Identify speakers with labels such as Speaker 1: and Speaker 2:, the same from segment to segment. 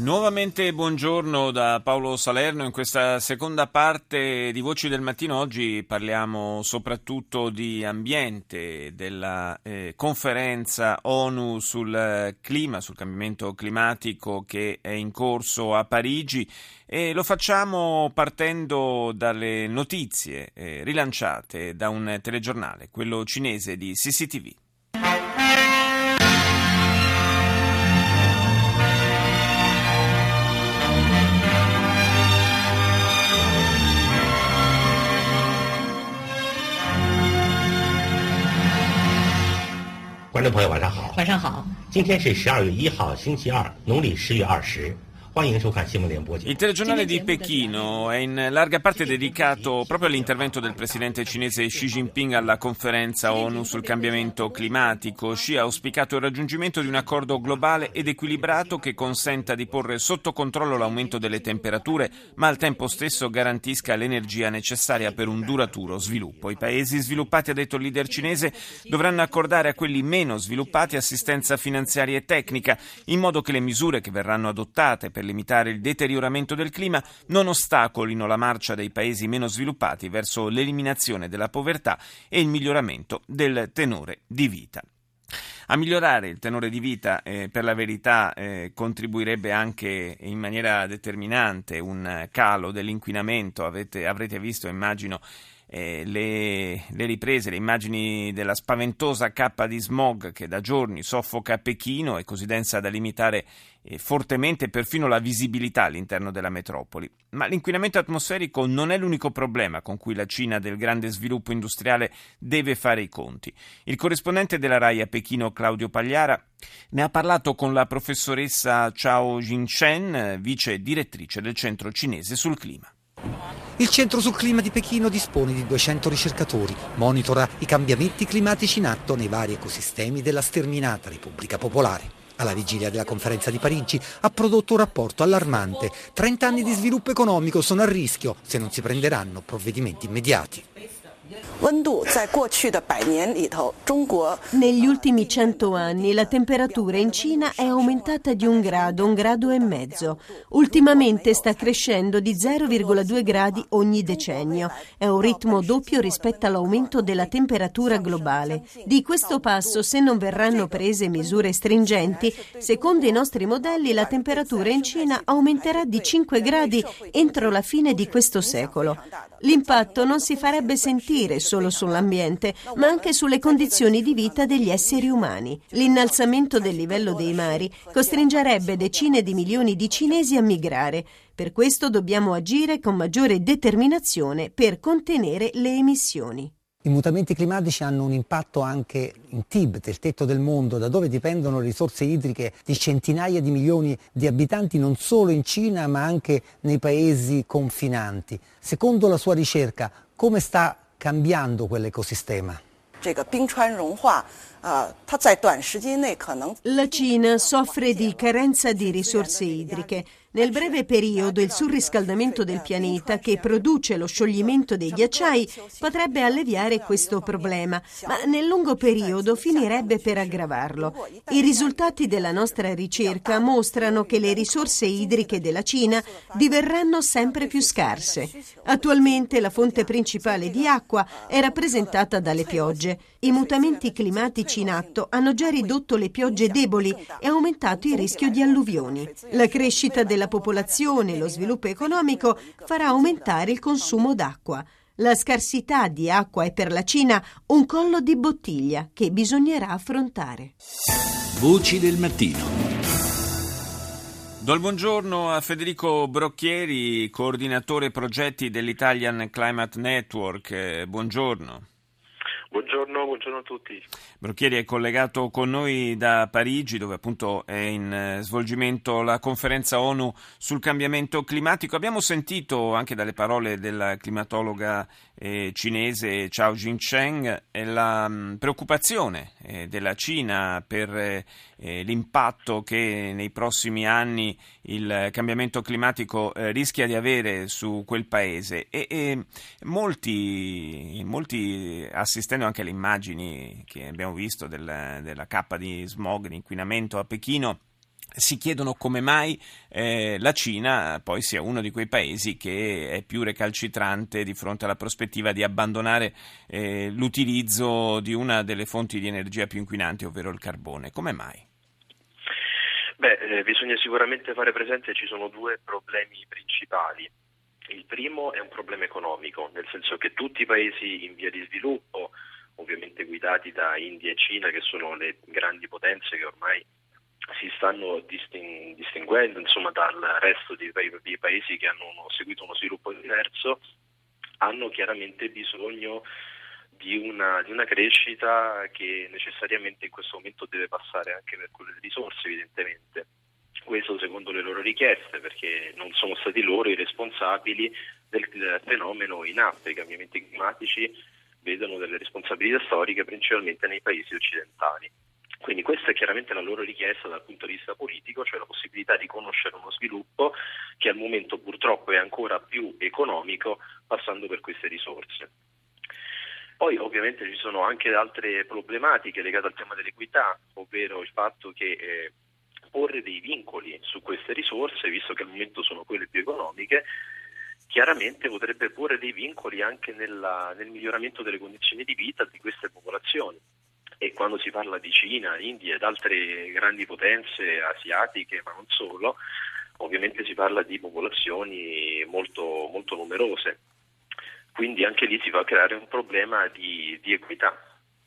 Speaker 1: Nuovamente buongiorno da Paolo Salerno. In questa seconda parte di Voci del Mattino oggi parliamo soprattutto di ambiente, della eh, conferenza ONU sul clima, sul cambiamento climatico che è in corso a Parigi e lo facciamo partendo dalle notizie eh, rilanciate da un telegiornale, quello cinese di CCTV.
Speaker 2: 观众朋友晚上好，晚上好。今天是十二月一号，星期二，农历十月二十。
Speaker 1: Il telegiornale di Pechino è in larga parte dedicato proprio all'intervento del presidente cinese Xi Jinping alla conferenza ONU sul cambiamento climatico. Xi ha auspicato il raggiungimento di un accordo globale ed equilibrato che consenta di porre sotto controllo l'aumento delle temperature, ma al tempo stesso garantisca l'energia necessaria per un duraturo sviluppo. I paesi sviluppati, ha detto il leader cinese, dovranno accordare a quelli meno sviluppati assistenza finanziaria e tecnica, in modo che le misure che verranno adottate per per limitare il deterioramento del clima non ostacolino la marcia dei paesi meno sviluppati verso l'eliminazione della povertà e il miglioramento del tenore di vita. A migliorare il tenore di vita, eh, per la verità, eh, contribuirebbe anche in maniera determinante un calo dell'inquinamento. Avete, avrete visto, immagino, eh, le, le, riprese, le immagini della spaventosa cappa di smog che da giorni soffoca Pechino e così densa da limitare eh, fortemente perfino la visibilità all'interno della metropoli. Ma l'inquinamento atmosferico non è l'unico problema con cui la Cina del grande sviluppo industriale deve fare i conti. Il corrispondente della RAI a Pechino, Claudio Pagliara, ne ha parlato con la professoressa Chao Jingchen, vice direttrice del Centro Cinese sul Clima.
Speaker 3: Il Centro sul Clima di Pechino dispone di 200 ricercatori, monitora i cambiamenti climatici in atto nei vari ecosistemi della sterminata Repubblica Popolare. Alla vigilia della conferenza di Parigi ha prodotto un rapporto allarmante. 30 anni di sviluppo economico sono a rischio se non si prenderanno provvedimenti immediati.
Speaker 4: Negli ultimi cento anni la temperatura in Cina è aumentata di un grado, un grado e mezzo. Ultimamente sta crescendo di 0,2 gradi ogni decennio. È un ritmo doppio rispetto all'aumento della temperatura globale. Di questo passo, se non verranno prese misure stringenti, secondo i nostri modelli la temperatura in Cina aumenterà di 5 gradi entro la fine di questo secolo. L'impatto non si farebbe sentire solo sull'ambiente, ma anche sulle condizioni di vita degli esseri umani. L'innalzamento del livello dei mari costringerebbe decine di milioni di cinesi a migrare. Per questo dobbiamo agire con maggiore determinazione per contenere le emissioni.
Speaker 3: I mutamenti climatici hanno un impatto anche in Tibet, il tetto del mondo, da dove dipendono le risorse idriche di centinaia di milioni di abitanti non solo in Cina ma anche nei paesi confinanti. Secondo la sua ricerca, come sta cambiando quell'ecosistema?
Speaker 4: La Cina soffre di carenza di risorse idriche. Nel breve periodo il surriscaldamento del pianeta che produce lo scioglimento dei ghiacciai potrebbe alleviare questo problema, ma nel lungo periodo finirebbe per aggravarlo. I risultati della nostra ricerca mostrano che le risorse idriche della Cina diverranno sempre più scarse. Attualmente la fonte principale di acqua è rappresentata dalle piogge. I mutamenti climatici in atto hanno già ridotto le piogge deboli e aumentato il rischio di alluvioni. La crescita della della popolazione e lo sviluppo economico farà aumentare il consumo d'acqua. La scarsità di acqua è per la Cina un collo di bottiglia che bisognerà affrontare.
Speaker 5: Voci del mattino.
Speaker 1: Do il buongiorno a Federico Brocchieri, coordinatore progetti dell'Italian Climate Network. Buongiorno.
Speaker 6: Buongiorno, buongiorno, a tutti.
Speaker 1: Brocchieri è collegato con noi da Parigi, dove appunto è in eh, svolgimento la conferenza ONU sul cambiamento climatico. Abbiamo sentito anche dalle parole della climatologa eh, cinese Chao Jing-cheng la mh, mm, preoccupazione eh, della Cina per eh, eh, l'impatto che nei prossimi anni il cambiamento climatico eh, rischia di avere su quel paese e, e molti, molti assistenti riprendendo anche le immagini che abbiamo visto del, della cappa di smog, di inquinamento a Pechino, si chiedono come mai eh, la Cina poi sia uno di quei paesi che è più recalcitrante di fronte alla prospettiva di abbandonare eh, l'utilizzo di una delle fonti di energia più inquinanti, ovvero il carbone. Come mai?
Speaker 6: Beh, eh, bisogna sicuramente fare presente che ci sono due problemi principali. Il primo è un problema economico, nel senso che tutti i paesi in via di sviluppo, ovviamente guidati da India e Cina, che sono le grandi potenze che ormai si stanno distinguendo insomma, dal resto dei, dei paesi che hanno uno, seguito uno sviluppo diverso, hanno chiaramente bisogno di una, di una, crescita che necessariamente in questo momento deve passare anche per quelle risorse, evidentemente. Questo secondo le loro richieste, perché non sono stati loro i responsabili del fenomeno in atto. I cambiamenti climatici vedono delle responsabilità storiche principalmente nei paesi occidentali. Quindi questa è chiaramente la loro richiesta dal punto di vista politico, cioè la possibilità di conoscere uno sviluppo che al momento purtroppo è ancora più economico passando per queste risorse. Poi ovviamente ci sono anche altre problematiche legate al tema dell'equità, ovvero il fatto che eh, porre dei vincoli su queste risorse, visto che al momento sono quelle più economiche, chiaramente potrebbe porre dei vincoli anche nella, nel miglioramento delle condizioni di vita di queste popolazioni. E quando si parla di Cina, India ed altre grandi potenze asiatiche, ma non solo, ovviamente si parla di popolazioni molto, molto numerose. Quindi anche lì si va a creare un problema di, di equità.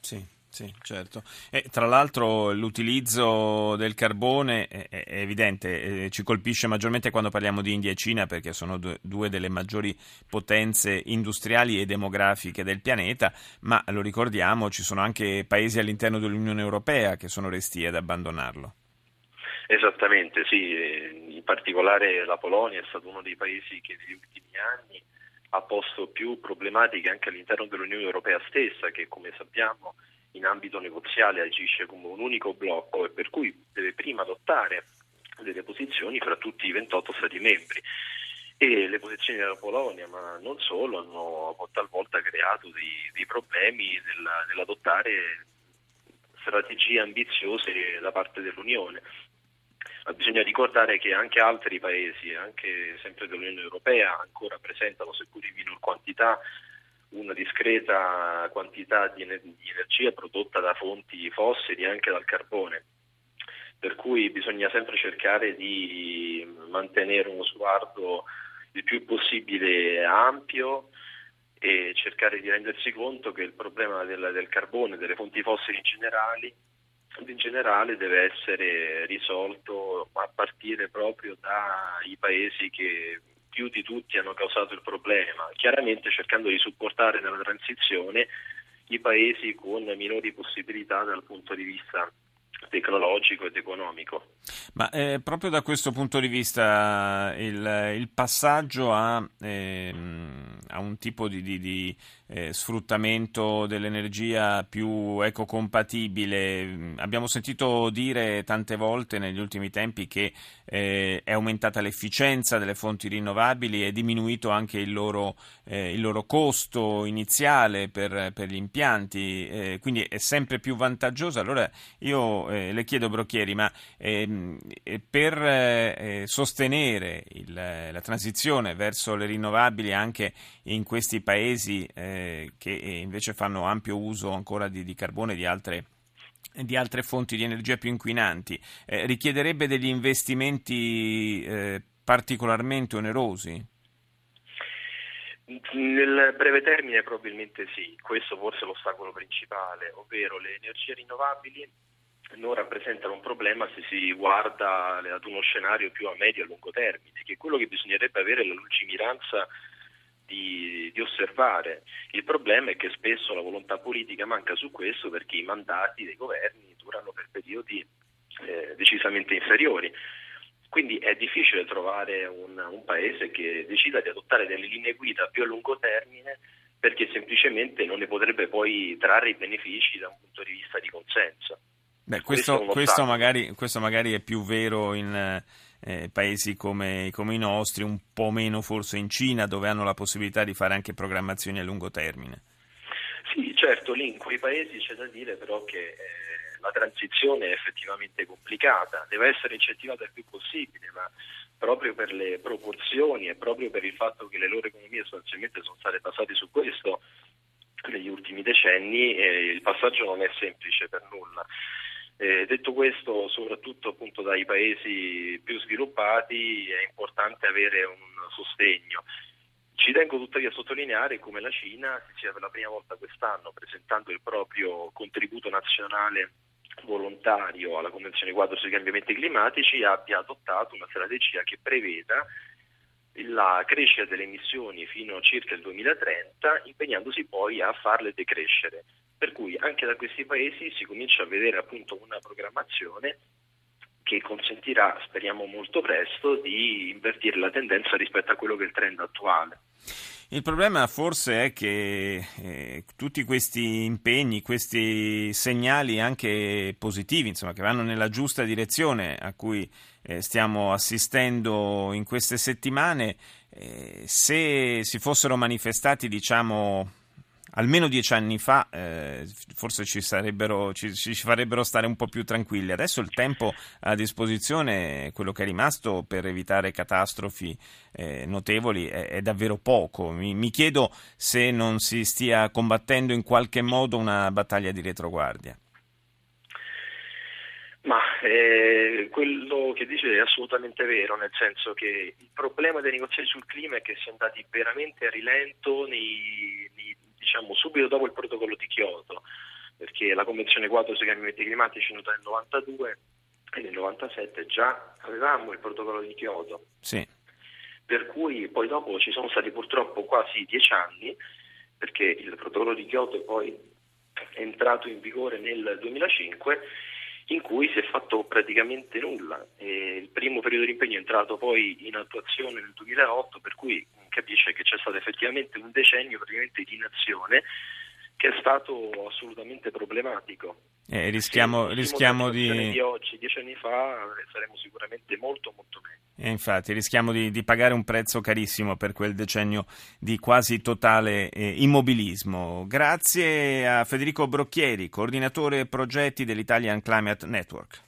Speaker 1: Sì. Sì, certo. E, tra l'altro l'utilizzo del carbone è, è evidente, eh, ci colpisce maggiormente quando parliamo di India e Cina perché sono due, due, delle maggiori potenze industriali e demografiche del pianeta, ma lo ricordiamo, ci sono anche paesi all'interno dell'Unione Europea che sono resti ad abbandonarlo.
Speaker 6: Esattamente, sì, in particolare la Polonia è stato uno dei paesi che negli ultimi anni ha posto più problematiche anche all'interno dell'Unione Europea stessa, che come sappiamo in ambito negoziale agisce come un unico blocco e per cui deve prima adottare delle posizioni fra tutti i 28 Stati membri. E le posizioni della Polonia, ma non solo, hanno talvolta creato dei, dei problemi nella, nell'adottare strategie ambiziose da parte dell'Unione. Ma bisogna ricordare che anche altri paesi, anche sempre dell'Unione Europea, ancora presentano, seppur in minor quantità, una discreta quantità di, energia prodotta da fonti fossili, anche dal carbone. Per cui bisogna sempre cercare di mantenere uno sguardo il più possibile ampio e cercare di rendersi conto che il problema del, del carbone, delle fonti fossili in, generali, in generale deve essere risolto a partire proprio dai paesi che più di tutti hanno causato il problema, chiaramente cercando di supportare nella transizione i paesi con minori possibilità dal punto di vista tecnologico ed economico.
Speaker 1: Ma eh, proprio da questo punto di vista il, il passaggio a, eh, a, un tipo di, di, di eh, sfruttamento dell'energia più ecocompatibile, abbiamo sentito dire tante volte negli ultimi tempi che eh, è aumentata l'efficienza delle fonti rinnovabili, è diminuito anche il loro, eh, il loro costo iniziale per, per gli impianti, eh, quindi è sempre più vantaggiosa. Allora io le chiedo, Brocchieri, ma ehm, per eh, sostenere il, la transizione verso le rinnovabili anche in questi paesi eh, che invece fanno ampio uso ancora di, di carbone e di altre di altre fonti di energia più inquinanti, eh, richiederebbe degli investimenti eh, particolarmente onerosi?
Speaker 6: Nel breve termine probabilmente sì, questo forse è l'ostacolo principale, ovvero le energie rinnovabili non rappresentano un problema se si guarda ad uno scenario più a medio e lungo termine, che quello che bisognerebbe avere è la lungimiranza di, di, osservare. Il problema è che spesso la volontà politica manca su questo perché i mandati dei governi durano per periodi eh, decisamente inferiori. Quindi è difficile trovare un, un, paese che decida di adottare delle linee guida più a lungo termine perché semplicemente non ne potrebbe poi trarre i benefici da un punto di vista di consenso.
Speaker 1: Beh, questo, questo, magari, questo, magari, è più vero in eh, paesi come, come, i nostri, un po' meno forse in Cina, dove hanno la possibilità di fare anche programmazioni a lungo termine.
Speaker 6: Sì, certo, lì in quei paesi c'è da dire però che eh, la transizione è effettivamente complicata, deve essere incentivata il più possibile, ma proprio per le proporzioni e proprio per il fatto che le loro economie sostanzialmente sono state basate su questo negli ultimi decenni, eh, il passaggio non è semplice per nulla. Eh, detto questo, soprattutto appunto dai paesi più sviluppati è importante avere un sostegno. Ci tengo tuttavia a sottolineare come la Cina sia per la prima volta quest'anno presentando il proprio contributo nazionale volontario alla Convenzione quadro sui cambiamenti climatici abbia adottato una strategia che preveda la crescita delle emissioni fino a circa il 2030, impegnandosi poi a farle decrescere. Per cui anche da questi paesi si comincia a vedere appunto una programmazione che consentirà, speriamo molto presto, di invertire la tendenza rispetto a quello che è il trend attuale.
Speaker 1: Il problema forse è che eh, tutti questi impegni, questi segnali anche positivi, insomma, che vanno nella giusta direzione a cui eh, stiamo assistendo in queste settimane, eh, se si fossero manifestati, diciamo, almeno dieci anni fa eh, forse ci, ci, ci, farebbero stare un po' più tranquilli. Adesso il tempo a disposizione, quello che è rimasto per evitare catastrofi eh, notevoli, è, è, davvero poco. Mi, mi, chiedo se non si stia combattendo in qualche modo una battaglia di retroguardia.
Speaker 6: Ma eh, quello che dice è assolutamente vero, nel senso che il problema dei negoziati sul clima è che si è andati veramente a rilento nei, nei diciamo, subito dopo il protocollo di Kyoto, perché la Convenzione quadro sui cambiamenti climatici è nata nel 92 e nel 97 già avevamo il protocollo di Kyoto.
Speaker 1: Sì.
Speaker 6: Per cui poi dopo ci sono stati purtroppo quasi dieci anni, perché il protocollo di Kyoto poi è entrato in vigore nel 2005 in cui si è fatto praticamente nulla. E il primo periodo di impegno è entrato poi in attuazione nel 2008, per cui capisce che c'è stato effettivamente un decennio praticamente di inazione che è stato assolutamente problematico.
Speaker 1: Eh, rischiamo, rischiamo
Speaker 6: di... di oggi, dieci anni fa, saremo sicuramente molto molto meglio.
Speaker 1: E infatti rischiamo di, di, pagare un prezzo carissimo per quel decennio di quasi totale eh, immobilismo. Grazie a Federico Brocchieri, coordinatore progetti dell'Italian Climate Network.